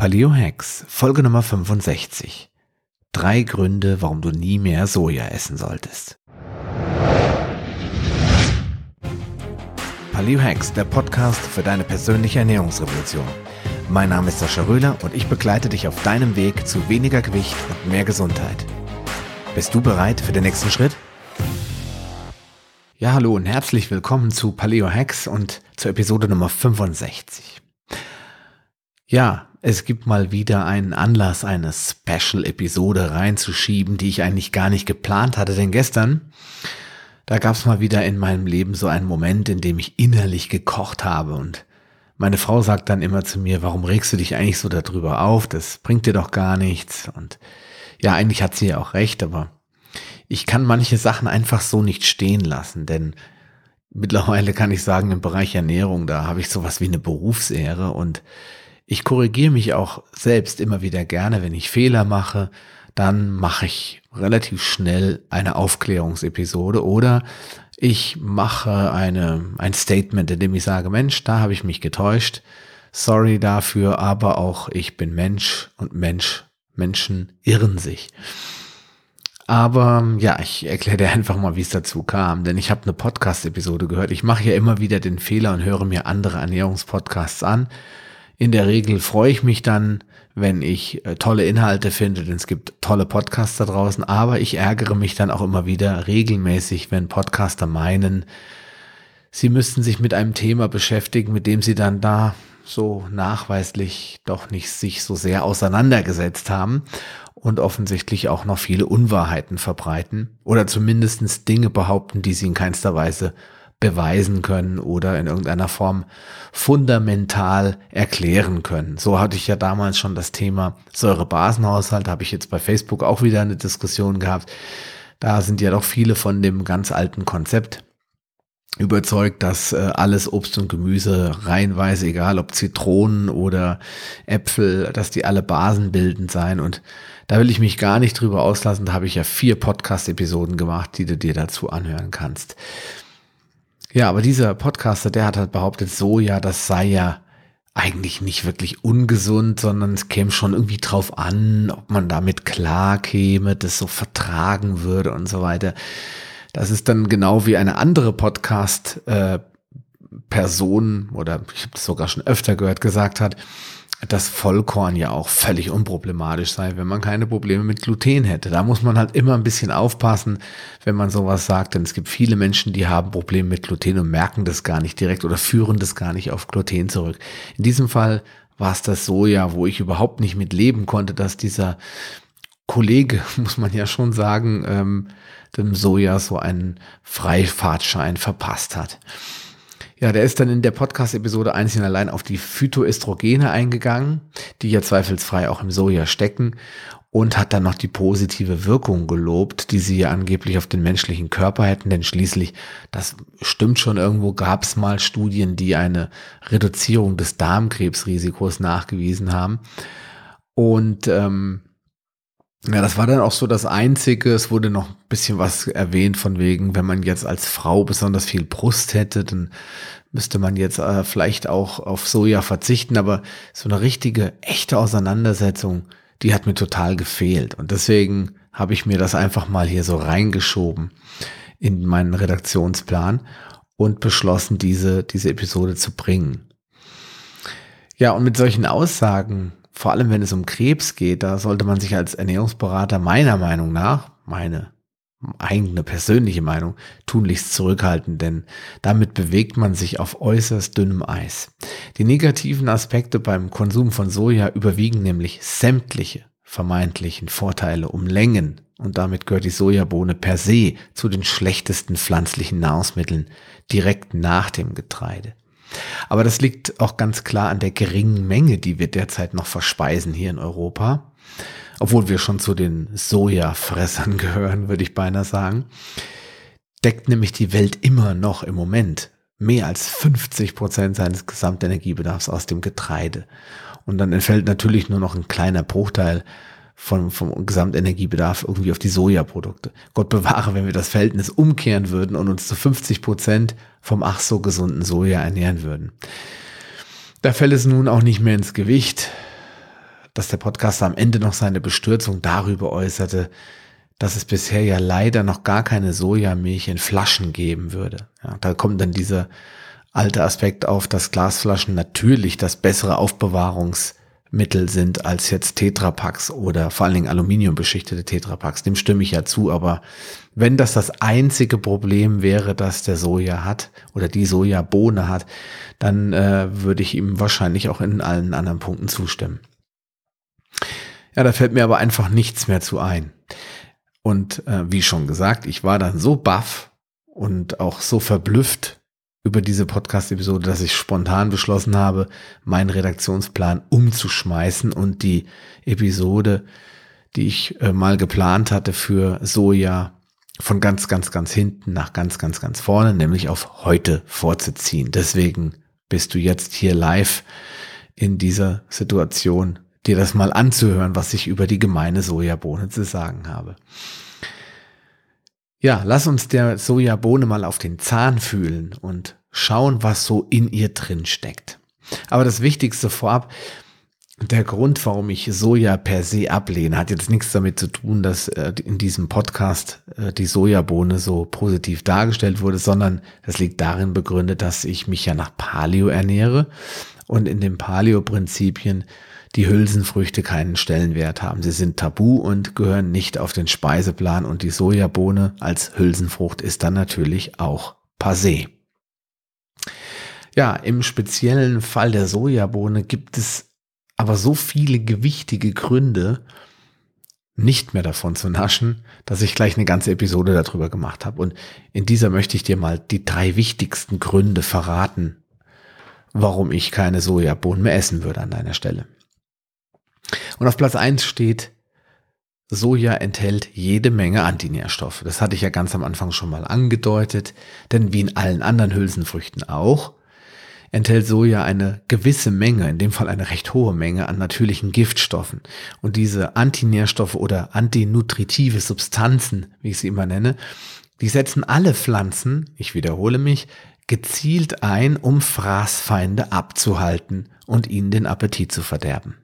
Paleo Hacks, Folge Nummer 65. Drei Gründe, warum du nie mehr Soja essen solltest. Paleo Hacks, der Podcast für deine persönliche Ernährungsrevolution. Mein Name ist Sascha Röhler und ich begleite dich auf deinem Weg zu weniger Gewicht und mehr Gesundheit. Bist du bereit für den nächsten Schritt? Ja, hallo und herzlich willkommen zu Paleo Hacks und zur Episode Nummer 65. Ja, es gibt mal wieder einen Anlass, eine Special-Episode reinzuschieben, die ich eigentlich gar nicht geplant hatte, denn gestern, da gab es mal wieder in meinem Leben so einen Moment, in dem ich innerlich gekocht habe und meine Frau sagt dann immer zu mir, warum regst du dich eigentlich so darüber auf? Das bringt dir doch gar nichts. Und ja, eigentlich hat sie ja auch recht, aber ich kann manche Sachen einfach so nicht stehen lassen, denn mittlerweile kann ich sagen, im Bereich Ernährung, da habe ich sowas wie eine Berufsehre und ich korrigiere mich auch selbst immer wieder gerne, wenn ich Fehler mache, dann mache ich relativ schnell eine Aufklärungsepisode oder ich mache eine, ein Statement, in dem ich sage, Mensch, da habe ich mich getäuscht. Sorry dafür, aber auch ich bin Mensch und Mensch, Menschen irren sich. Aber ja, ich erkläre dir einfach mal, wie es dazu kam, denn ich habe eine Podcast-Episode gehört. Ich mache ja immer wieder den Fehler und höre mir andere Ernährungspodcasts an in der Regel freue ich mich dann, wenn ich äh, tolle Inhalte finde, denn es gibt tolle Podcasts da draußen, aber ich ärgere mich dann auch immer wieder regelmäßig, wenn Podcaster meinen, sie müssten sich mit einem Thema beschäftigen, mit dem sie dann da so nachweislich doch nicht sich so sehr auseinandergesetzt haben und offensichtlich auch noch viele Unwahrheiten verbreiten oder zumindestens Dinge behaupten, die sie in keinster Weise beweisen können oder in irgendeiner Form fundamental erklären können. So hatte ich ja damals schon das Thema Säurebasenhaushalt, habe ich jetzt bei Facebook auch wieder eine Diskussion gehabt. Da sind ja doch viele von dem ganz alten Konzept überzeugt, dass äh, alles Obst und Gemüse reihenweise, egal ob Zitronen oder Äpfel, dass die alle basenbildend seien. Und da will ich mich gar nicht drüber auslassen. Da habe ich ja vier Podcast-Episoden gemacht, die du dir dazu anhören kannst. Ja, aber dieser Podcaster, der hat halt behauptet, Soja, das sei ja eigentlich nicht wirklich ungesund, sondern es käme schon irgendwie drauf an, ob man damit klar käme, das so vertragen würde und so weiter. Das ist dann genau wie eine andere Podcast äh, Person oder ich habe das sogar schon öfter gehört gesagt hat, dass Vollkorn ja auch völlig unproblematisch sei, wenn man keine Probleme mit Gluten hätte. Da muss man halt immer ein bisschen aufpassen, wenn man sowas sagt, denn es gibt viele Menschen, die haben Probleme mit Gluten und merken das gar nicht direkt oder führen das gar nicht auf Gluten zurück. In diesem Fall war es das Soja, wo ich überhaupt nicht mit leben konnte, dass dieser Kollege, muss man ja schon sagen, ähm, dem Soja so einen Freifahrtschein verpasst hat. Ja, der ist dann in der Podcast-Episode einzeln allein auf die Phytoestrogene eingegangen, die ja zweifelsfrei auch im Soja stecken und hat dann noch die positive Wirkung gelobt, die sie ja angeblich auf den menschlichen Körper hätten, denn schließlich, das stimmt schon, irgendwo gab es mal Studien, die eine Reduzierung des Darmkrebsrisikos nachgewiesen haben. Und ähm, ja, das war dann auch so das Einzige. Es wurde noch ein bisschen was erwähnt von wegen, wenn man jetzt als Frau besonders viel Brust hätte, dann müsste man jetzt äh, vielleicht auch auf Soja verzichten. Aber so eine richtige, echte Auseinandersetzung, die hat mir total gefehlt. Und deswegen habe ich mir das einfach mal hier so reingeschoben in meinen Redaktionsplan und beschlossen, diese, diese Episode zu bringen. Ja, und mit solchen Aussagen vor allem wenn es um Krebs geht, da sollte man sich als Ernährungsberater meiner Meinung nach, meine eigene persönliche Meinung, tunlichst zurückhalten, denn damit bewegt man sich auf äußerst dünnem Eis. Die negativen Aspekte beim Konsum von Soja überwiegen nämlich sämtliche vermeintlichen Vorteile um Längen und damit gehört die Sojabohne per se zu den schlechtesten pflanzlichen Nahrungsmitteln direkt nach dem Getreide. Aber das liegt auch ganz klar an der geringen Menge, die wir derzeit noch verspeisen hier in Europa. Obwohl wir schon zu den Sojafressern gehören, würde ich beinahe sagen. Deckt nämlich die Welt immer noch im Moment mehr als 50 Prozent seines Gesamtenergiebedarfs aus dem Getreide. Und dann entfällt natürlich nur noch ein kleiner Bruchteil vom, vom Gesamtenergiebedarf irgendwie auf die Sojaprodukte. Gott bewahre, wenn wir das Verhältnis umkehren würden und uns zu 50 Prozent vom ach so gesunden Soja ernähren würden. Da fällt es nun auch nicht mehr ins Gewicht. dass der Podcaster am Ende noch seine Bestürzung darüber äußerte, dass es bisher ja leider noch gar keine Sojamilch in Flaschen geben würde. Ja, da kommt dann dieser alte Aspekt auf, dass Glasflaschen natürlich das bessere Aufbewahrungsmittel sind als jetzt Tetrapacks oder vor allen Dingen aluminiumbeschichtete Tetrapacks. Dem stimme ich ja zu, aber wenn das das einzige Problem wäre, dass der Soja hat oder die Sojabohne hat, dann äh, würde ich ihm wahrscheinlich auch in allen anderen Punkten zustimmen. Ja, da fällt mir aber einfach nichts mehr zu ein. Und äh, wie schon gesagt, ich war dann so baff und auch so verblüfft über diese Podcast-Episode, dass ich spontan beschlossen habe, meinen Redaktionsplan umzuschmeißen und die Episode, die ich äh, mal geplant hatte für Soja, von ganz, ganz, ganz hinten nach ganz, ganz, ganz vorne, nämlich auf heute vorzuziehen. Deswegen bist du jetzt hier live in dieser Situation, dir das mal anzuhören, was ich über die gemeine Sojabohne zu sagen habe. Ja, lass uns der Sojabohne mal auf den Zahn fühlen und schauen, was so in ihr drin steckt. Aber das Wichtigste vorab, der Grund, warum ich Soja per se ablehne, hat jetzt nichts damit zu tun, dass äh, in diesem Podcast äh, die Sojabohne so positiv dargestellt wurde, sondern das liegt darin begründet, dass ich mich ja nach Paleo ernähre und in den Paleo-Prinzipien die Hülsenfrüchte keinen Stellenwert haben. Sie sind tabu und gehören nicht auf den Speiseplan und die Sojabohne als Hülsenfrucht ist dann natürlich auch passé. Ja, im speziellen Fall der Sojabohne gibt es aber so viele gewichtige Gründe, nicht mehr davon zu naschen, dass ich gleich eine ganze Episode darüber gemacht habe. Und in dieser möchte ich dir mal die drei wichtigsten Gründe verraten, warum ich keine Sojabohnen mehr essen würde an deiner Stelle. Und auf Platz eins steht, Soja enthält jede Menge Antinährstoffe. Das hatte ich ja ganz am Anfang schon mal angedeutet, denn wie in allen anderen Hülsenfrüchten auch, enthält Soja eine gewisse Menge, in dem Fall eine recht hohe Menge an natürlichen Giftstoffen. Und diese Antinährstoffe oder antinutritive Substanzen, wie ich sie immer nenne, die setzen alle Pflanzen, ich wiederhole mich, gezielt ein, um Fraßfeinde abzuhalten und ihnen den Appetit zu verderben.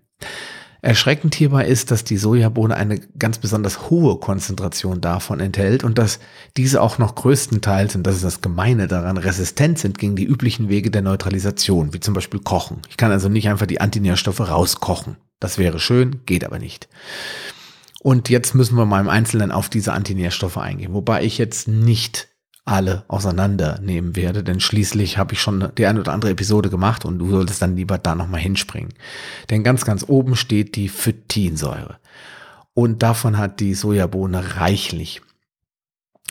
Erschreckend hierbei ist, dass die Sojabohne eine ganz besonders hohe Konzentration davon enthält und dass diese auch noch größtenteils, und das ist das Gemeine daran, resistent sind gegen die üblichen Wege der Neutralisation, wie zum Beispiel Kochen. Ich kann also nicht einfach die Antinährstoffe rauskochen. Das wäre schön, geht aber nicht. Und jetzt müssen wir mal im Einzelnen auf diese Antinährstoffe eingehen, wobei ich jetzt nicht alle auseinandernehmen werde, denn schließlich habe ich schon die eine oder andere Episode gemacht und du solltest dann lieber da nochmal hinspringen. Denn ganz, ganz oben steht die Phytinsäure. Und davon hat die Sojabohne reichlich.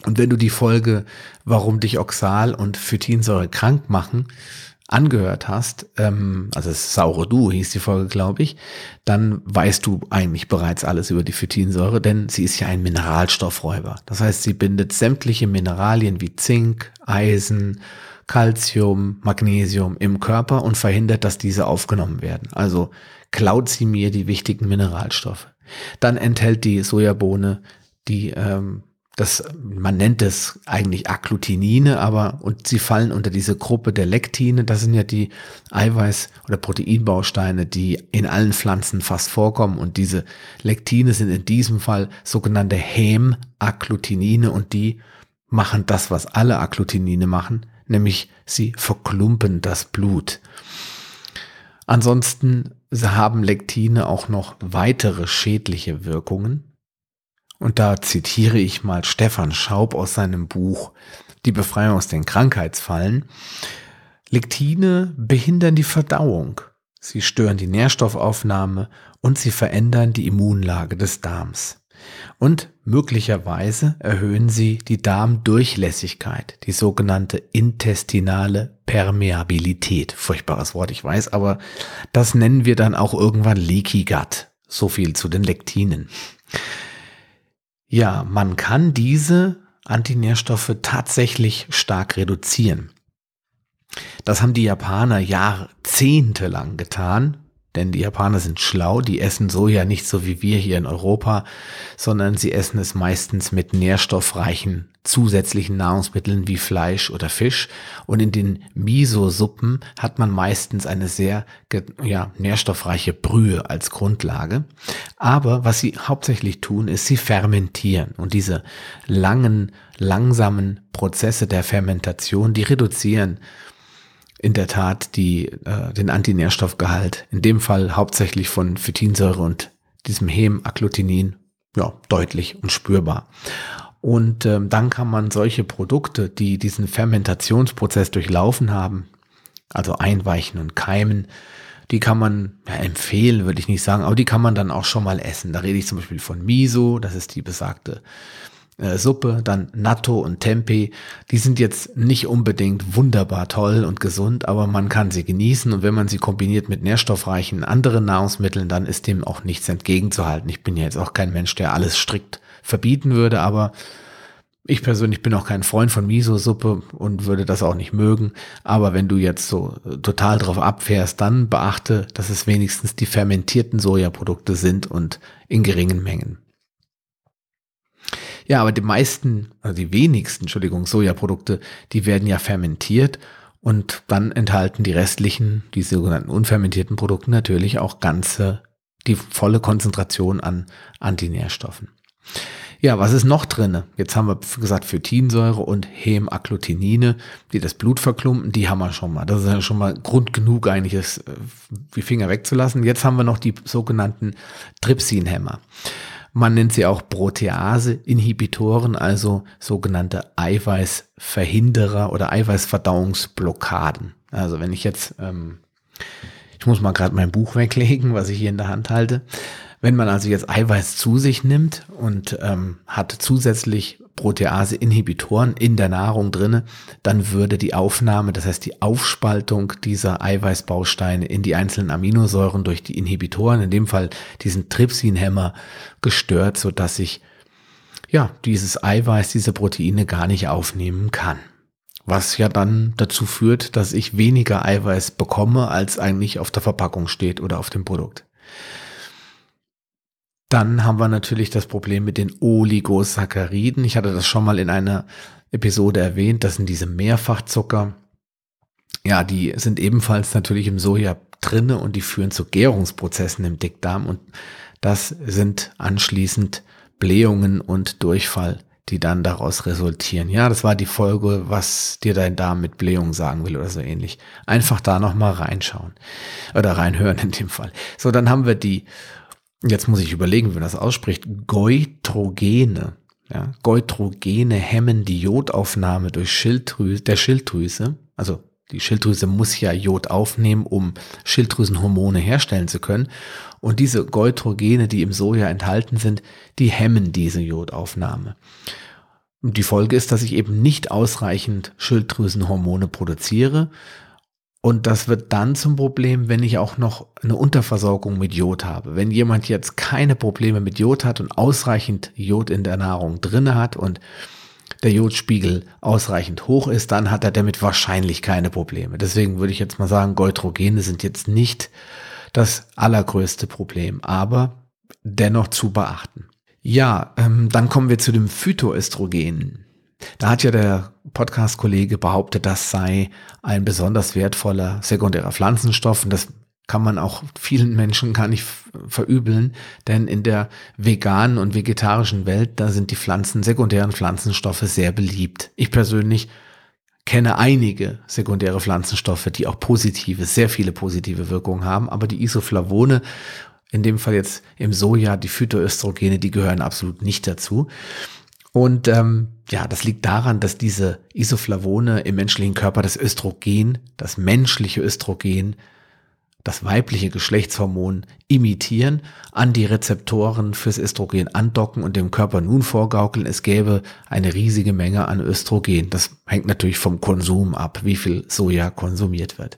Und wenn du die Folge, warum dich Oxal und Phytinsäure krank machen, angehört hast, ähm, also das saure Du hieß die Folge, glaube ich, dann weißt du eigentlich bereits alles über die Phytinsäure, denn sie ist ja ein Mineralstoffräuber. Das heißt, sie bindet sämtliche Mineralien wie Zink, Eisen, Calcium, Magnesium im Körper und verhindert, dass diese aufgenommen werden. Also klaut sie mir die wichtigen Mineralstoffe. Dann enthält die Sojabohne die ähm, das, man nennt es eigentlich Agglutinine, aber und sie fallen unter diese Gruppe der Lektine. Das sind ja die Eiweiß- oder Proteinbausteine, die in allen Pflanzen fast vorkommen. Und diese Lektine sind in diesem Fall sogenannte Hämagglutinine und die machen das, was alle Agglutinine machen, nämlich sie verklumpen das Blut. Ansonsten haben Lektine auch noch weitere schädliche Wirkungen. Und da zitiere ich mal Stefan Schaub aus seinem Buch Die Befreiung aus den Krankheitsfallen. Lektine behindern die Verdauung. Sie stören die Nährstoffaufnahme und sie verändern die Immunlage des Darms. Und möglicherweise erhöhen sie die Darmdurchlässigkeit, die sogenannte intestinale Permeabilität. Furchtbares Wort, ich weiß, aber das nennen wir dann auch irgendwann Leaky Gut. So viel zu den Lektinen. Ja, man kann diese Antinährstoffe tatsächlich stark reduzieren. Das haben die Japaner jahrzehntelang getan, Denn die Japaner sind schlau, die essen Soja nicht so wie wir hier in Europa, sondern sie essen es meistens mit nährstoffreichen zusätzlichen Nahrungsmitteln wie Fleisch oder Fisch. Und in den Miso-Suppen hat man meistens eine sehr ja, nährstoffreiche Brühe als Grundlage. Aber was sie hauptsächlich tun, ist, sie fermentieren. Und diese langen, langsamen Prozesse der Fermentation, die reduzieren in der Tat die, äh, den Antinährstoffgehalt, in dem Fall hauptsächlich von Phytinsäure und diesem Hemagglutinin, ja, deutlich und spürbar. Und ähm, dann kann man solche Produkte, die diesen Fermentationsprozess durchlaufen haben, also einweichen und keimen, die kann man ja, empfehlen, würde ich nicht sagen, aber die kann man dann auch schon mal essen. Da rede ich zum Beispiel von Miso, das ist die besagte äh, Suppe, dann Natto und Tempeh, die sind jetzt nicht unbedingt wunderbar toll und gesund, aber man kann sie genießen und wenn man sie kombiniert mit nährstoffreichen anderen Nahrungsmitteln, dann ist dem auch nichts entgegenzuhalten. Ich bin ja jetzt auch kein Mensch, der alles strikt verbieten würde, aber ich persönlich bin auch kein Freund von Miso-Suppe und würde das auch nicht mögen. Aber wenn du jetzt so äh, total drauf abfährst, dann beachte, dass es wenigstens die fermentierten Sojaprodukte sind und in geringen Mengen. Ja, aber die meisten, also die wenigsten, Entschuldigung, Sojaprodukte, die werden ja fermentiert und dann enthalten die restlichen, die sogenannten unfermentierten Produkte natürlich auch ganze, die volle Konzentration an Antinährstoffen. Ja, was ist noch drinne? Jetzt haben wir gesagt Phytinsäure und Hemagglutinin, die das Blut verklumpen, die haben wir schon mal. Das ist ja schon mal Grund genug eigentlich, es, äh, die Finger wegzulassen. Jetzt haben wir noch die sogenannten Trypsinhämmer. Man nennt sie auch Protease-Inhibitoren, also sogenannte Eiweißverhinderer oder Eiweißverdauungsblockaden. Also wenn ich jetzt, ähm, ich muss mal gerade mein Buch weglegen, was ich hier in der Hand halte. Wenn man also jetzt Eiweiß zu sich nimmt und ähm, hat zusätzlich Protease-Inhibitoren in der Nahrung drinne, dann würde die Aufnahme, das heißt die Aufspaltung dieser Eiweißbausteine in die einzelnen Aminosäuren durch die Inhibitoren, in dem Fall diesen Trypsinhämmer, gestört, so dass ich ja dieses Eiweiß, diese Proteine gar nicht aufnehmen kann. Was ja dann dazu führt, dass ich weniger Eiweiß bekomme, als eigentlich auf der Verpackung steht oder auf dem Produkt. Dann haben wir natürlich das Problem mit den Oligosacchariden. Ich hatte das schon mal in einer Episode erwähnt. Das sind diese Mehrfachzucker. Ja, die sind ebenfalls natürlich im Soja drinne und die führen zu Gärungsprozessen im Dickdarm und das sind anschließend Blähungen und Durchfall, die dann daraus resultieren. Ja, das war die Folge, was dir dein Darm mit Blähungen sagen will oder so ähnlich. Einfach da nochmal reinschauen oder reinhören in dem Fall. So, dann haben wir die jetzt muss ich überlegen, wie man das ausspricht, Goitrogene. Ja, Goitrogene hemmen die Jodaufnahme durch Schilddrüse, der Schilddrüse. Also die Schilddrüse muss ja Jod aufnehmen, um Schilddrüsenhormone herstellen zu können. Und diese Goitrogene, die im Soja enthalten sind, die hemmen diese Jodaufnahme. Und die Folge ist, dass ich eben nicht ausreichend Schilddrüsenhormone produziere und das wird dann zum Problem, wenn ich auch noch eine Unterversorgung mit Jod habe. Wenn jemand jetzt keine Probleme mit Jod hat und ausreichend Jod in der Nahrung drinne hat und der Jodspiegel ausreichend hoch ist, dann hat er damit wahrscheinlich keine Probleme. Deswegen würde ich jetzt mal sagen, Goitrogene sind jetzt nicht das allergrößte Problem, aber dennoch zu beachten. Ja, ähm, dann kommen wir zu dem Phytoöstrogen. Da hat ja der Podcast-Kollege behauptet, das sei ein besonders wertvoller sekundärer Pflanzenstoff. Und das kann man auch vielen Menschen gar nicht verübeln, denn in der veganen und vegetarischen Welt, da sind die Pflanzen, sekundären Pflanzenstoffe sehr beliebt. Ich persönlich kenne einige sekundäre Pflanzenstoffe, die auch positive, sehr viele positive Wirkungen haben, aber die Isoflavone, in dem Fall jetzt im Soja, die Phytoöstrogene, die gehören absolut nicht dazu. Und ähm, ja, das liegt daran, dass diese Isoflavone im menschlichen Körper das Östrogen, das menschliche Östrogen, das weibliche Geschlechtshormon imitieren, an die Rezeptoren fürs Östrogen andocken und dem Körper nun vorgaukeln, es gäbe eine riesige Menge an Östrogen. Das hängt natürlich vom Konsum ab, wie viel Soja konsumiert wird.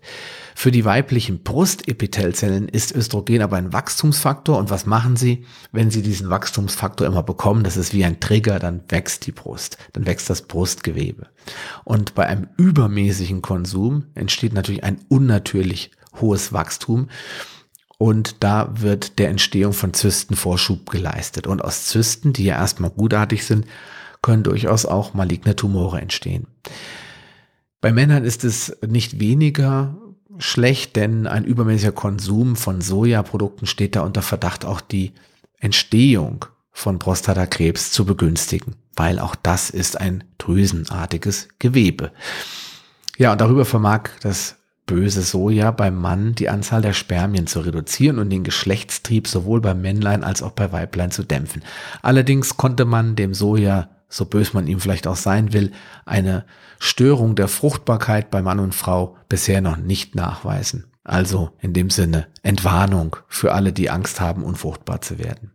Für die weiblichen Brustepithelzellen ist Östrogen aber ein Wachstumsfaktor. Und was machen sie, wenn sie diesen Wachstumsfaktor immer bekommen? Das ist wie ein Trigger, dann wächst die Brust, dann wächst das Brustgewebe. Und bei einem übermäßigen Konsum entsteht natürlich ein unnatürlich hohes Wachstum. und da wird der Entstehung von Zysten Vorschub geleistet. Und aus Zysten, die ja erstmal gutartig sind, können durchaus auch maligne Tumore entstehen. Bei Männern ist es nicht weniger schlecht, denn ein übermäßiger Konsum von Sojaprodukten steht da unter Verdacht, auch die Entstehung von Prostatakrebs zu begünstigen, weil auch das ist ein drüsenartiges Gewebe. Ja, und darüber vermag das böse Soja beim Mann die Anzahl der Spermien zu reduzieren und den Geschlechtstrieb sowohl beim Männlein als auch bei Weiblein zu dämpfen. Allerdings konnte man dem Soja, so bös man ihm vielleicht auch sein will, eine Störung der Fruchtbarkeit bei Mann und Frau bisher noch nicht nachweisen. Also in dem Sinne Entwarnung für alle, die Angst haben, unfruchtbar zu werden.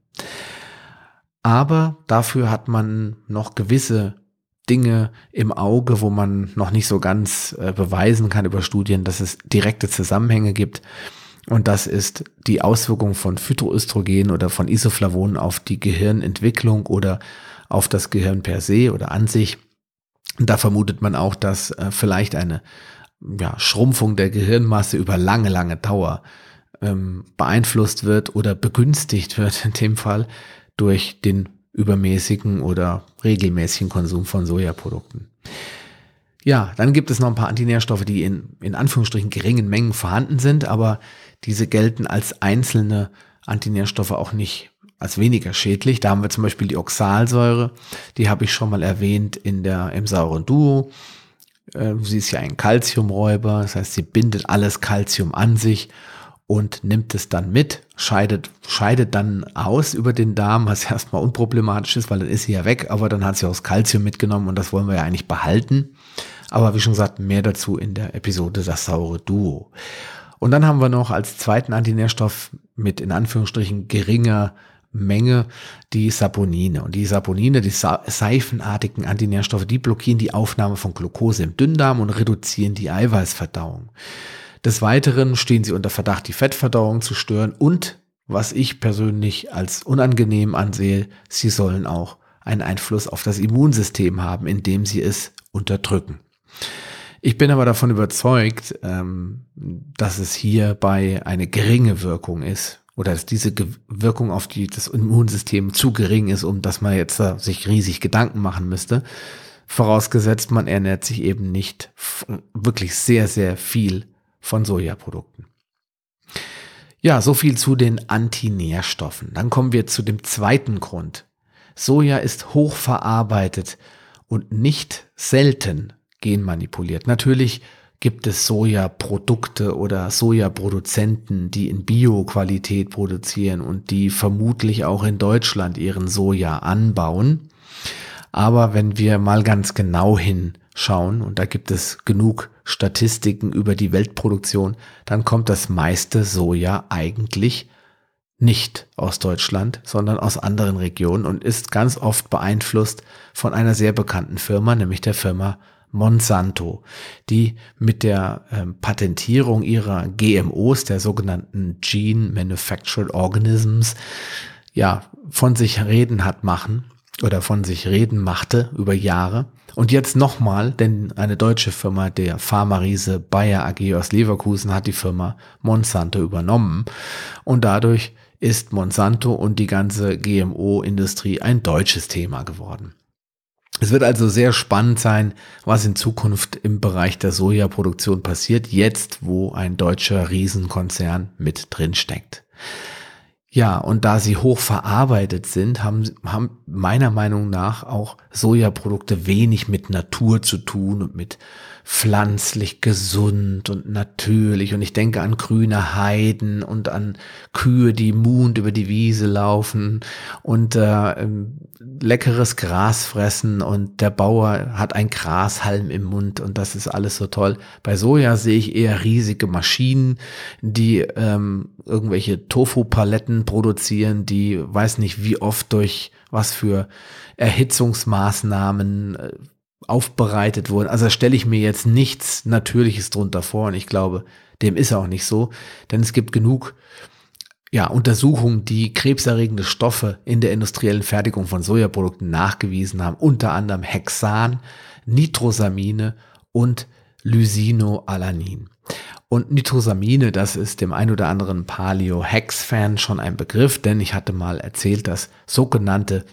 Aber dafür hat man noch gewisse Dinge im Auge, wo man noch nicht so ganz äh, beweisen kann über Studien, dass es direkte Zusammenhänge gibt. Und das ist die Auswirkung von Phytoöstrogen oder von Isoflavonen auf die Gehirnentwicklung oder auf das Gehirn per se oder an sich. Da vermutet man auch, dass äh, vielleicht eine ja, Schrumpfung der Gehirnmasse über lange, lange Dauer ähm, beeinflusst wird oder begünstigt wird in dem Fall durch den übermäßigen oder regelmäßigen Konsum von Sojaprodukten. Ja, dann gibt es noch ein paar Antinährstoffe, die in, in Anführungsstrichen geringen Mengen vorhanden sind, aber diese gelten als einzelne Antinährstoffe auch nicht als weniger schädlich. Da haben wir zum Beispiel die Oxalsäure, die habe ich schon mal erwähnt in der, im sauren Duo. Äh, sie ist ja ein Calciumräuber, das heißt, sie bindet alles Calcium an sich und nimmt es dann mit, scheidet, scheidet dann aus über den Darm, was erstmal unproblematisch ist, weil dann ist sie ja weg, aber dann hat sie auch das Calcium mitgenommen und das wollen wir ja eigentlich behalten. Aber wie schon gesagt, mehr dazu in der Episode Das saure Duo. Und dann haben wir noch als zweiten Antinährstoff mit in Anführungsstrichen geringer Menge die Saponine. Und die Saponine, die seifenartigen Antinährstoffe, die blockieren die Aufnahme von Glucose im Dünndarm und reduzieren die Eiweißverdauung. Des Weiteren stehen sie unter Verdacht, die Fettverdauung zu stören und, was ich persönlich als unangenehm ansehe, sie sollen auch einen Einfluss auf das Immunsystem haben, indem sie es unterdrücken. Ich bin aber davon überzeugt, ähm, dass es hierbei eine geringe Wirkung ist oder dass diese Wirkung auf die, das Immunsystem zu gering ist, um dass man jetzt sich riesig Gedanken machen müsste. Vorausgesetzt, man ernährt sich eben nicht wirklich sehr, sehr viel von Sojaprodukten. Ja, so viel zu den Antinährstoffen. Dann kommen wir zu dem zweiten Grund. Soja ist hochverarbeitet und nicht selten genmanipuliert. Natürlich gibt es Sojaprodukte oder Sojaproduzenten, die in Bio-Qualität produzieren und die vermutlich auch in Deutschland ihren Soja anbauen. Aber wenn wir mal ganz genau hinschauen, und da gibt es genug Statistiken über die Weltproduktion, dann kommt das meiste Soja eigentlich nicht aus Deutschland, sondern aus anderen Regionen und ist ganz oft beeinflusst von einer sehr bekannten Firma, nämlich der Firma Monsanto, die mit der ähm, Patentierung ihrer GMOs, der sogenannten Gene Manufactured Organisms, ja, von sich reden hat machen oder von sich reden machte über Jahre. Und jetzt nochmal, denn eine deutsche Firma, der Pharma-Riese Bayer AG aus Leverkusen, hat die Firma Monsanto übernommen. Und dadurch ist Monsanto und die ganze GMO-Industrie ein deutsches Thema geworden. Es wird also sehr spannend sein, was in Zukunft im Bereich der Sojaproduktion passiert, jetzt wo ein deutscher Riesenkonzern mit drin steckt. Ja, und da sie hoch verarbeitet sind, haben, haben meiner Meinung nach auch Sojaprodukte wenig mit Natur zu tun und mit pflanzlich gesund und natürlich. Und ich denke an grüne Heiden und an Kühe, die Mund über die Wiese laufen und äh, ähm, leckeres Gras fressen und der Bauer hat ein Grashalm im Mund und das ist alles so toll. Bei Soja sehe ich eher riesige Maschinen, die ähm, irgendwelche Tofu-Paletten produzieren, die weiß nicht wie oft durch was für Erhitzungsmaßnahmen äh, aufbereitet wurden. Also stelle ich mir jetzt nichts Natürliches drunter vor und ich glaube, dem ist auch nicht so, denn es gibt genug ja, Untersuchungen, die krebserregende Stoffe in der industriellen Fertigung von Sojaprodukten nachgewiesen haben, unter anderem Hexan, Nitrosamine und Lysinoalanin. Und Nitrosamine, das ist dem ein oder anderen Paleo-Hex-Fan schon ein Begriff, denn ich hatte mal erzählt, dass sogenannte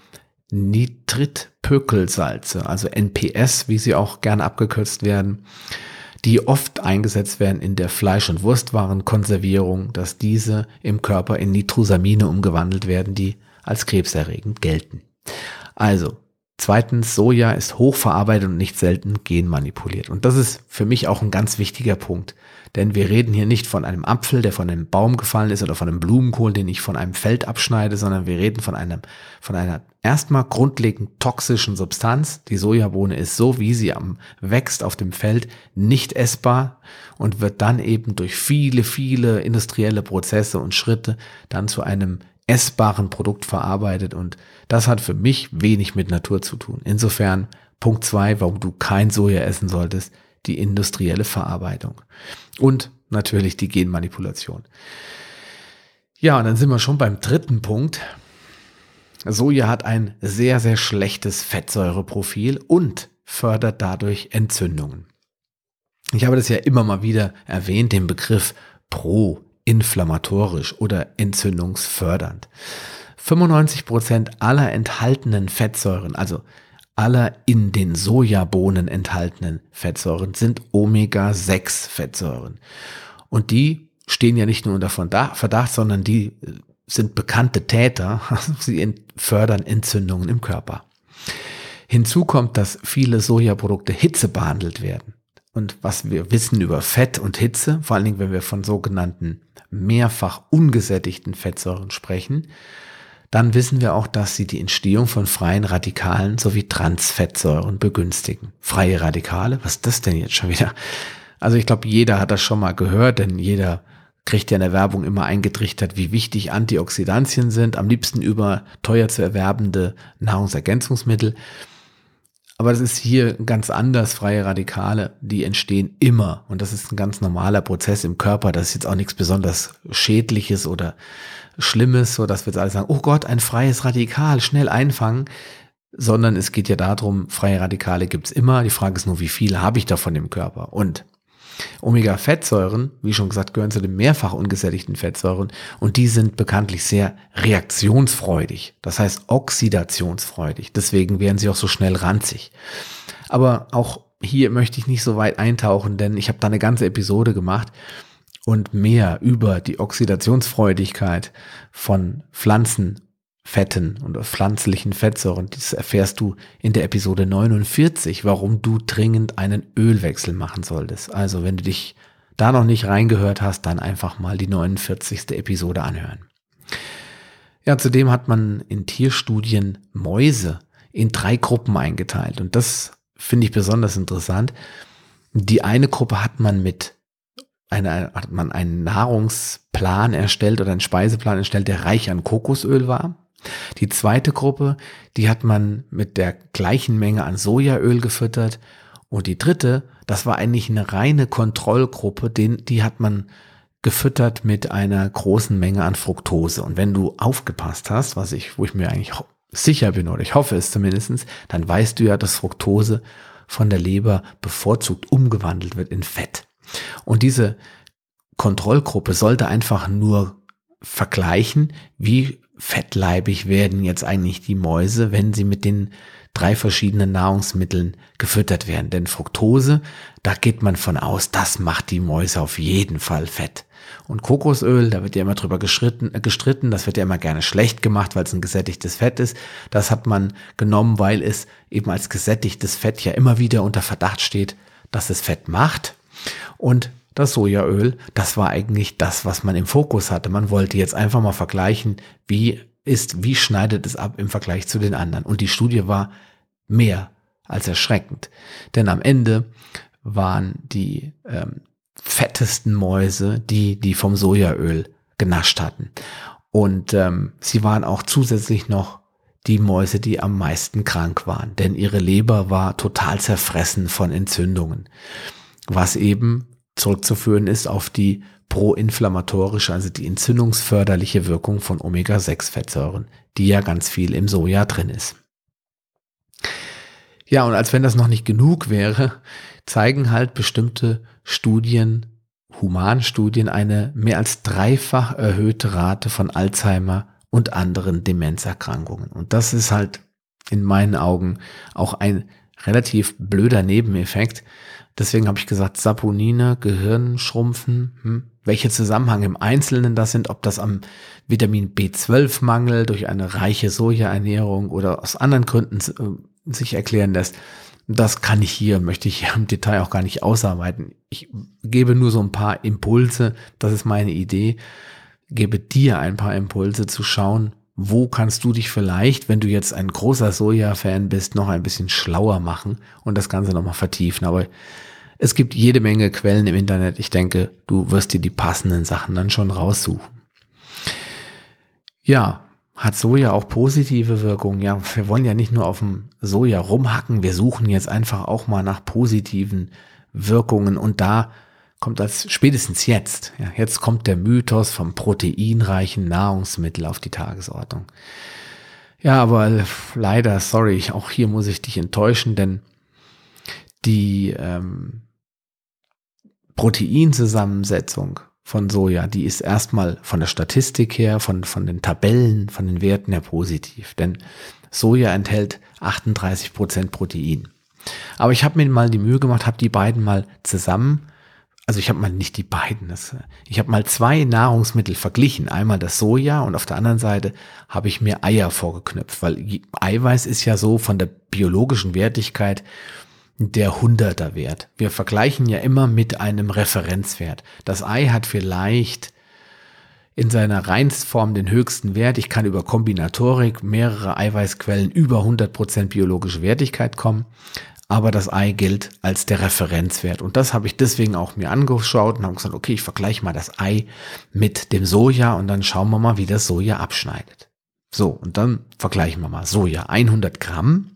Nitritpökelsalze, also NPS, wie sie auch gerne abgekürzt werden, die oft eingesetzt werden in der Fleisch- und Wurstwarenkonservierung, dass diese im Körper in Nitrosamine umgewandelt werden, die als krebserregend gelten. Also, zweitens, Soja ist hochverarbeitet und nicht selten genmanipuliert. Und das ist für mich auch ein ganz wichtiger Punkt. Denn wir reden hier nicht von einem Apfel, der von einem Baum gefallen ist oder von einem Blumenkohl, den ich von einem Feld abschneide, sondern wir reden von einem, von einer erstmal grundlegend toxischen Substanz. Die Sojabohne ist so, wie sie am wächst auf dem Feld, nicht essbar und wird dann eben durch viele, viele industrielle Prozesse und Schritte dann zu einem essbaren Produkt verarbeitet und das hat für mich wenig mit Natur zu tun. Insofern Punkt zwei, warum du kein Soja essen solltest, die industrielle Verarbeitung. Und natürlich die Genmanipulation. Ja, und dann sind wir schon beim dritten Punkt. Soja hat ein sehr, sehr schlechtes Fettsäureprofil und fördert dadurch Entzündungen. Ich habe das ja immer mal wieder erwähnt, den Begriff proinflammatorisch oder entzündungsfördernd. 95 Prozent aller enthaltenen Fettsäuren, also aller in den Sojabohnen enthaltenen Fettsäuren sind Omega-6-Fettsäuren. Und die stehen ja nicht nur unter Verdacht, sondern die äh, sind bekannte Täter. Sie fördern Entzündungen im Körper. Hinzu kommt, dass viele Sojaprodukte Hitze behandelt werden. Und was wir wissen über Fett und Hitze, vor allen Dingen, wenn wir von sogenannten mehrfach ungesättigten Fettsäuren sprechen, dann wissen wir auch, dass sie die Entstehung von freien Radikalen sowie Transfettsäuren begünstigen. Freie Radikale? Was ist das denn jetzt schon wieder? Also ich glaube, jeder hat das schon mal gehört, denn jeder kriegt ja in der Werbung immer eingetrichtert, wie wichtig Antioxidantien sind, am liebsten über teuer zu erwerbende Nahrungsergänzungsmittel. Aber das ist hier ganz anders. Freie Radikale, die entstehen immer. Und das ist ein ganz normaler Prozess im Körper. Das ist jetzt auch nichts besonders Schädliches oder Schlimmes, so dass wir jetzt alle sagen, oh Gott, ein freies Radikal, schnell einfangen. Sondern es geht ja darum, freie Radikale gibt's immer. Die Frage ist nur, wie viel habe ich davon im Körper? Und Omega-Fettsäuren, wie schon gesagt, gehören zu den mehrfach ungesättigten Fettsäuren und die sind bekanntlich sehr reaktionsfreudig, das heißt oxidationsfreudig. Deswegen werden sie auch so schnell ranzig. Aber auch hier möchte ich nicht so weit eintauchen, denn ich habe da eine ganze Episode gemacht und mehr über die Oxidationsfreudigkeit von Pflanzen Fetten und pflanzlichen Fettsäuren. Das erfährst du in der Episode 49, warum du dringend einen Ölwechsel machen solltest. Also wenn du dich da noch nicht reingehört hast, dann einfach mal die 49. Episode anhören. Ja, zudem hat man in Tierstudien Mäuse in drei Gruppen eingeteilt und das finde ich besonders interessant. Die eine Gruppe hat man mit einer, hat man einen Nahrungsplan erstellt oder einen Speiseplan erstellt, der reich an Kokosöl war. Die zweite Gruppe, die hat man mit der gleichen Menge an Sojaöl gefüttert. Und die dritte, das war eigentlich eine reine Kontrollgruppe, den, die hat man gefüttert mit einer großen Menge an Fructose. Und wenn du aufgepasst hast, was ich, wo ich mir eigentlich sicher bin, oder ich hoffe es zumindestens, dann weißt du ja, dass Fructose von der Leber bevorzugt umgewandelt wird in Fett. Und diese Kontrollgruppe sollte einfach nur vergleichen, wie fettleibig werden jetzt eigentlich die Mäuse, wenn sie mit den drei verschiedenen Nahrungsmitteln gefüttert werden. Denn Fructose, da geht man von aus, das macht die Mäuse auf jeden Fall fett. Und Kokosöl, da wird ja immer drüber gestritten, äh, gestritten, das wird ja immer gerne schlecht gemacht, weil es ein gesättigtes Fett ist. Das hat man genommen, weil es eben als gesättigtes Fett ja immer wieder unter Verdacht steht, dass es Fett macht. Und das Sojaöl, das war eigentlich das, was man im Fokus hatte. Man wollte jetzt einfach mal vergleichen, wie ist, wie schneidet es ab im Vergleich zu den anderen. Und die Studie war mehr als erschreckend. Denn am Ende waren die ähm, fettesten Mäuse, die, die vom Sojaöl genascht hatten. Und ähm, sie waren auch zusätzlich noch die Mäuse, die am meisten krank waren, denn ihre Leber war total zerfressen von Entzündungen, was eben zurückzuführen ist auf die proinflammatorische, also die entzündungsförderliche Wirkung von Omega-6-Fettsäuren, die ja ganz viel im Soja drin ist. Ja, und als wenn das noch nicht genug wäre, zeigen halt bestimmte Studien Humanstudien eine mehr als dreifach erhöhte Rate von Alzheimer und anderen Demenzerkrankungen. Und das ist halt in meinen Augen auch ein relativ blöder Nebeneffekt. Deswegen habe ich gesagt, Saponine, Gehirnschrumpfen, hm, welche Zusammenhang im Einzelnen das sind, ob das am Vitamin B12-Mangel durch eine reiche Sojaernährung oder aus anderen Gründen äh, sich erklären lässt, das kann ich hier, möchte ich hier im Detail auch gar nicht ausarbeiten. Ich gebe nur so ein paar Impulse, das ist meine Idee, gebe dir ein paar Impulse zu schauen, wo kannst du dich vielleicht, wenn du jetzt ein großer Soja-Fan bist, noch ein bisschen schlauer machen und das Ganze nochmal vertiefen. Aber es gibt jede Menge Quellen im Internet. Ich denke, du wirst dir die passenden Sachen dann schon raussuchen. Ja, hat Soja auch positive Wirkungen? Ja, wir wollen ja nicht nur auf dem Soja rumhacken, wir suchen jetzt einfach auch mal nach positiven Wirkungen und da kommt als spätestens jetzt, ja, jetzt kommt der Mythos vom proteinreichen Nahrungsmittel auf die Tagesordnung. Ja, aber leider, sorry, auch hier muss ich dich enttäuschen, denn die ähm, Proteinzusammensetzung von Soja, die ist erstmal von der Statistik her, von, von den Tabellen, von den Werten her positiv. Denn Soja enthält 38 Prozent Protein. Aber ich habe mir mal die Mühe gemacht, habe die beiden mal zusammen also ich habe mal nicht die beiden, das, ich habe mal zwei Nahrungsmittel verglichen. Einmal das Soja und auf der anderen Seite habe ich mir Eier vorgeknüpft, weil Eiweiß ist ja so von der biologischen Wertigkeit der Hunderterwert. Wir vergleichen ja immer mit einem Referenzwert. Das Ei hat vielleicht in seiner Reinstform den höchsten Wert. Ich kann über Kombinatorik mehrere Eiweißquellen über 100% biologische Wertigkeit kommen aber das Ei gilt als der Referenzwert. Und das habe ich deswegen auch mir angeschaut und habe gesagt, okay, ich vergleiche mal das Ei mit dem Soja und dann schauen wir mal, wie das Soja abschneidet. So, und dann vergleichen wir mal Soja. 100 Gramm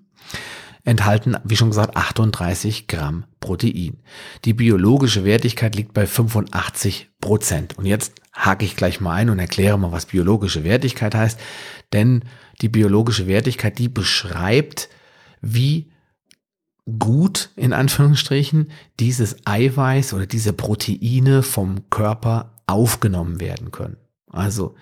enthalten, wie schon gesagt, 38 Gramm Protein. Die biologische Wertigkeit liegt bei 85 Prozent. Und jetzt hake ich gleich mal ein und erkläre mal, was biologische Wertigkeit heißt. Denn die biologische Wertigkeit, die beschreibt, wie gut, in Anführungsstrichen, dieses Eiweiß oder diese Proteine vom Körper aufgenommen werden können. Also,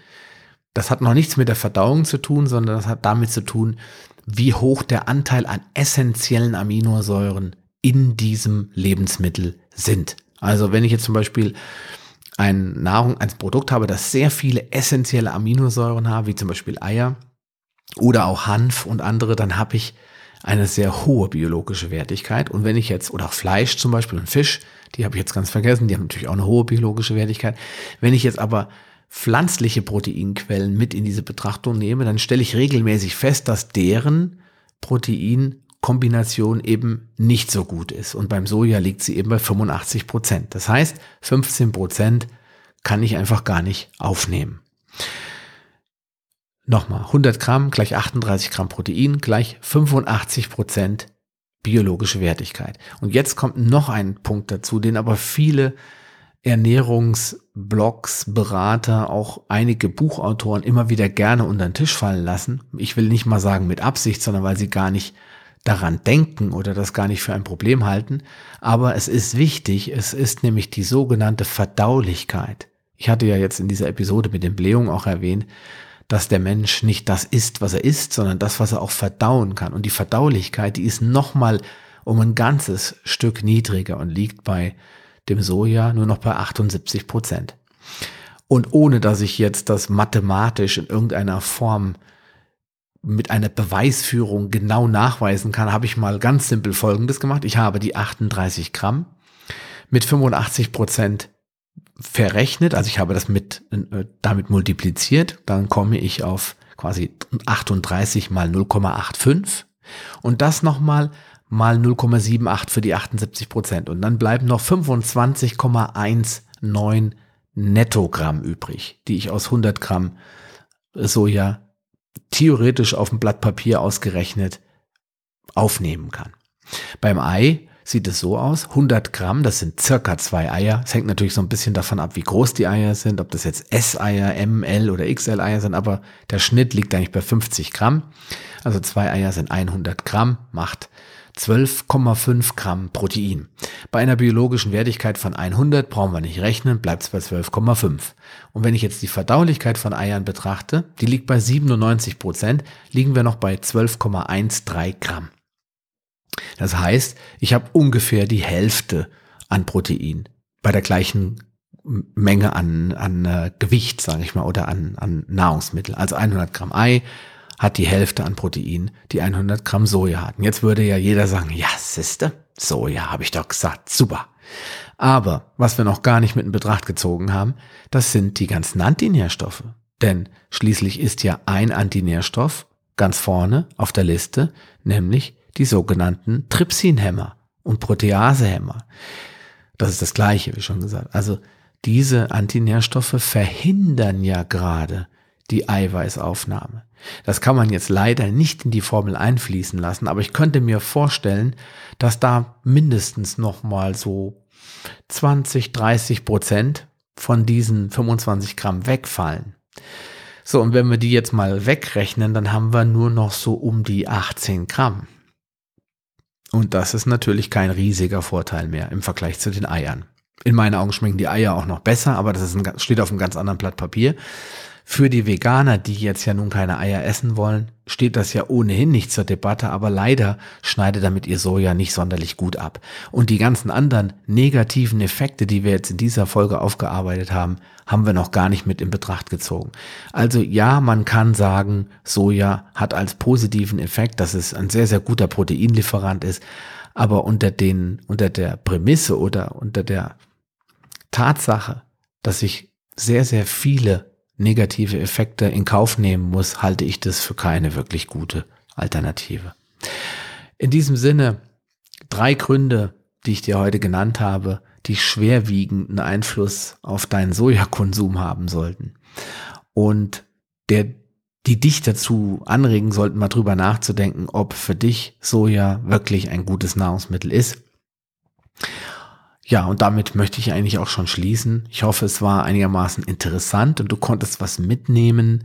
das hat noch nichts mit der Verdauung zu tun, sondern das hat damit zu tun, wie hoch der Anteil an essentiellen Aminosäuren in diesem Lebensmittel sind. Also, wenn ich jetzt zum Beispiel ein Nahrung, ein Produkt habe, das sehr viele essentielle Aminosäuren hat, wie zum Beispiel Eier oder auch Hanf und andere, dann habe ich eine sehr hohe biologische Wertigkeit. Und wenn ich jetzt, oder Fleisch zum Beispiel und Fisch, die habe ich jetzt ganz vergessen, die haben natürlich auch eine hohe biologische Wertigkeit. Wenn ich jetzt aber pflanzliche Proteinquellen mit in diese Betrachtung nehme, dann stelle ich regelmäßig fest, dass deren Proteinkombination eben nicht so gut ist. Und beim Soja liegt sie eben bei 85 Prozent. Das heißt, 15 Prozent kann ich einfach gar nicht aufnehmen. Nochmal, 100 Gramm gleich 38 Gramm Protein gleich 85 Prozent biologische Wertigkeit. Und jetzt kommt noch ein Punkt dazu, den aber viele Ernährungsblogs, Berater, auch einige Buchautoren immer wieder gerne unter den Tisch fallen lassen. Ich will nicht mal sagen mit Absicht, sondern weil sie gar nicht daran denken oder das gar nicht für ein Problem halten. Aber es ist wichtig, es ist nämlich die sogenannte Verdaulichkeit. Ich hatte ja jetzt in dieser Episode mit den Blähungen auch erwähnt, dass der Mensch nicht das isst, was er isst, sondern das, was er auch verdauen kann. Und die Verdaulichkeit, die ist nochmal um ein ganzes Stück niedriger und liegt bei dem Soja nur noch bei 78 Prozent. Und ohne dass ich jetzt das mathematisch in irgendeiner Form mit einer Beweisführung genau nachweisen kann, habe ich mal ganz simpel Folgendes gemacht. Ich habe die 38 Gramm mit 85 Prozent verrechnet, also ich habe das mit, äh, damit multipliziert, dann komme ich auf quasi 38 mal 0,85 und das nochmal mal 0,78 für die 78 Prozent. Und dann bleiben noch 25,19 Nettogramm übrig, die ich aus 100 Gramm Soja theoretisch auf dem Blatt Papier ausgerechnet aufnehmen kann. Beim Ei sieht es so aus. 100 Gramm, das sind circa zwei Eier. Es hängt natürlich so ein bisschen davon ab, wie groß die Eier sind, ob das jetzt S-Eier, M, L oder XL-Eier sind, aber der Schnitt liegt eigentlich bei 50 Gramm. Also zwei Eier sind 100 Gramm, macht 12,5 Gramm Protein. Bei einer biologischen Wertigkeit von 100 brauchen wir nicht rechnen, bleibt es bei 12,5. Und wenn ich jetzt die Verdaulichkeit von Eiern betrachte, die liegt bei 97 Prozent, liegen wir noch bei 12,13 Gramm. Das heißt, ich habe ungefähr die Hälfte an Protein bei der gleichen Menge an, an äh, Gewicht, sage ich mal, oder an, an Nahrungsmittel. Also 100 Gramm Ei hat die Hälfte an Protein, die 100 Gramm Soja hatten. Jetzt würde ja jeder sagen, ja, siehste, Soja, habe ich doch gesagt, super. Aber was wir noch gar nicht mit in Betracht gezogen haben, das sind die ganzen Antinährstoffe. Denn schließlich ist ja ein Antinährstoff ganz vorne auf der Liste, nämlich die sogenannten Trypsinhämmer und Proteasehämmer. Das ist das Gleiche, wie schon gesagt. Also diese Antinährstoffe verhindern ja gerade die Eiweißaufnahme. Das kann man jetzt leider nicht in die Formel einfließen lassen, aber ich könnte mir vorstellen, dass da mindestens noch mal so 20, 30 Prozent von diesen 25 Gramm wegfallen. So, und wenn wir die jetzt mal wegrechnen, dann haben wir nur noch so um die 18 Gramm. Und das ist natürlich kein riesiger Vorteil mehr im Vergleich zu den Eiern. In meinen Augen schmecken die Eier auch noch besser, aber das ein, steht auf einem ganz anderen Blatt Papier. Für die Veganer, die jetzt ja nun keine Eier essen wollen, steht das ja ohnehin nicht zur Debatte, aber leider schneidet damit ihr Soja nicht sonderlich gut ab. Und die ganzen anderen negativen Effekte, die wir jetzt in dieser Folge aufgearbeitet haben, haben wir noch gar nicht mit in Betracht gezogen. Also ja, man kann sagen, Soja hat als positiven Effekt, dass es ein sehr, sehr guter Proteinlieferant ist, aber unter den, unter der Prämisse oder unter der Tatsache, dass ich sehr, sehr viele negative Effekte in Kauf nehmen muss, halte ich das für keine wirklich gute Alternative. In diesem Sinne, drei Gründe, die ich dir heute genannt habe, die schwerwiegenden Einfluss auf deinen Sojakonsum haben sollten und der, die dich dazu anregen sollten, mal drüber nachzudenken, ob für dich Soja wirklich ein gutes Nahrungsmittel ist. Ja, und damit möchte ich eigentlich auch schon schließen. Ich hoffe, es war einigermaßen interessant und du konntest was mitnehmen.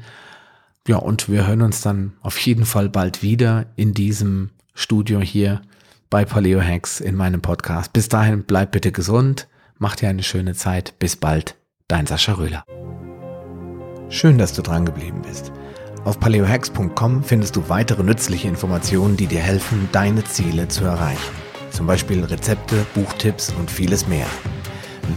Ja, und wir hören uns dann auf jeden Fall bald wieder in diesem Studio hier bei Paleo Hacks in meinem Podcast. Bis dahin bleib bitte gesund, mach dir eine schöne Zeit. Bis bald, dein Sascha Röhler. Schön, dass du dran geblieben bist. Auf paleohacks.com findest du weitere nützliche Informationen, die dir helfen, deine Ziele zu erreichen zum Beispiel Rezepte, Buchtipps und vieles mehr.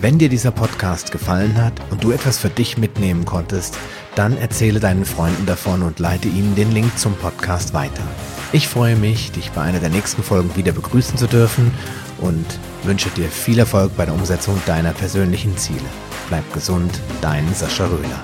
Wenn dir dieser Podcast gefallen hat und du etwas für dich mitnehmen konntest, dann erzähle deinen Freunden davon und leite ihnen den Link zum Podcast weiter. Ich freue mich, dich bei einer der nächsten Folgen wieder begrüßen zu dürfen und wünsche dir viel Erfolg bei der Umsetzung deiner persönlichen Ziele. Bleib gesund, dein Sascha Röhler.